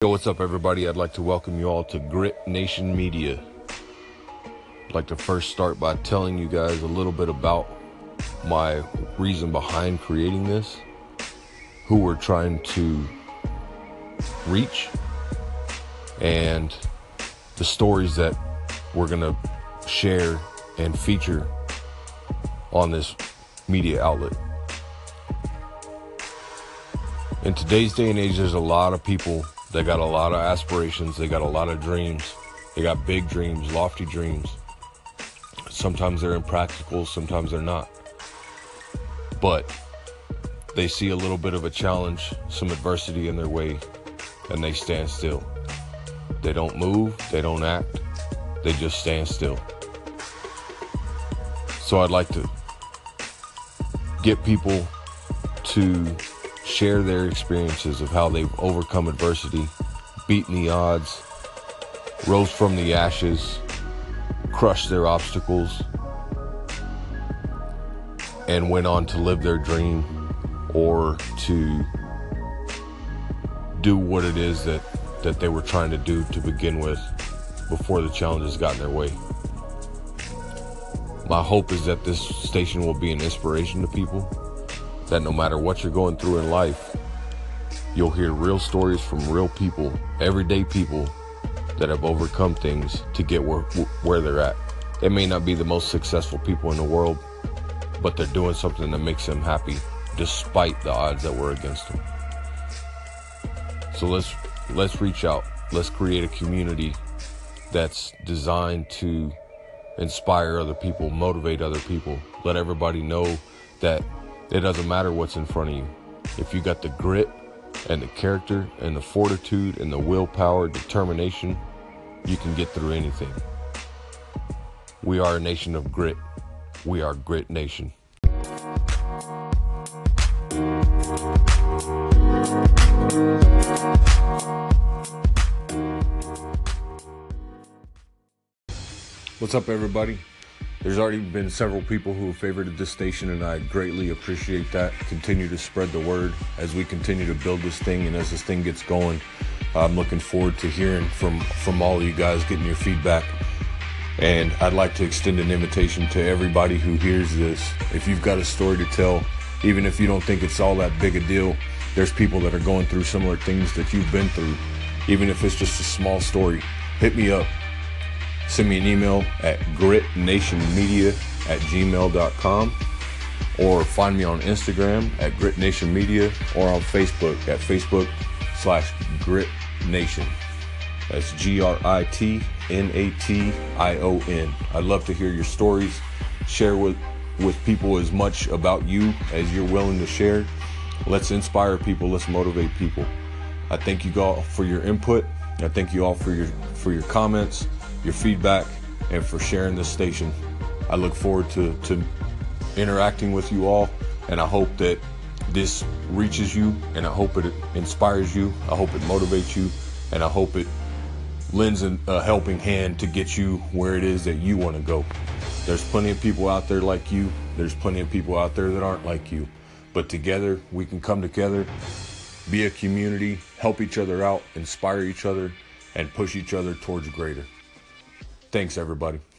Yo, what's up, everybody? I'd like to welcome you all to Grit Nation Media. I'd like to first start by telling you guys a little bit about my reason behind creating this, who we're trying to reach, and the stories that we're going to share and feature on this media outlet. In today's day and age, there's a lot of people they got a lot of aspirations. They got a lot of dreams. They got big dreams, lofty dreams. Sometimes they're impractical, sometimes they're not. But they see a little bit of a challenge, some adversity in their way, and they stand still. They don't move, they don't act, they just stand still. So I'd like to get people to share their experiences of how they've overcome adversity, beaten the odds, rose from the ashes, crushed their obstacles, and went on to live their dream or to do what it is that, that they were trying to do to begin with before the challenges got in their way. My hope is that this station will be an inspiration to people that no matter what you're going through in life, you'll hear real stories from real people, everyday people that have overcome things to get where, where they're at. They may not be the most successful people in the world, but they're doing something that makes them happy despite the odds that were against them. So let's let's reach out. Let's create a community that's designed to inspire other people, motivate other people, let everybody know that it doesn't matter what's in front of you. If you got the grit and the character and the fortitude and the willpower, determination, you can get through anything. We are a nation of grit. We are Grit Nation. What's up, everybody? There's already been several people who have favorited this station, and I greatly appreciate that. Continue to spread the word as we continue to build this thing, and as this thing gets going. I'm looking forward to hearing from from all of you guys, getting your feedback. And I'd like to extend an invitation to everybody who hears this. If you've got a story to tell, even if you don't think it's all that big a deal, there's people that are going through similar things that you've been through. Even if it's just a small story, hit me up Send me an email at gritnationmedia at gmail.com or find me on Instagram at gritnationmedia or on Facebook at Facebook slash gritnation. That's G R I T N A T I O N. I'd love to hear your stories. Share with, with people as much about you as you're willing to share. Let's inspire people. Let's motivate people. I thank you all for your input. I thank you all for your for your comments your feedback, and for sharing this station. I look forward to, to interacting with you all, and I hope that this reaches you, and I hope it inspires you, I hope it motivates you, and I hope it lends a helping hand to get you where it is that you want to go. There's plenty of people out there like you, there's plenty of people out there that aren't like you, but together we can come together, be a community, help each other out, inspire each other, and push each other towards greater. Thanks, everybody.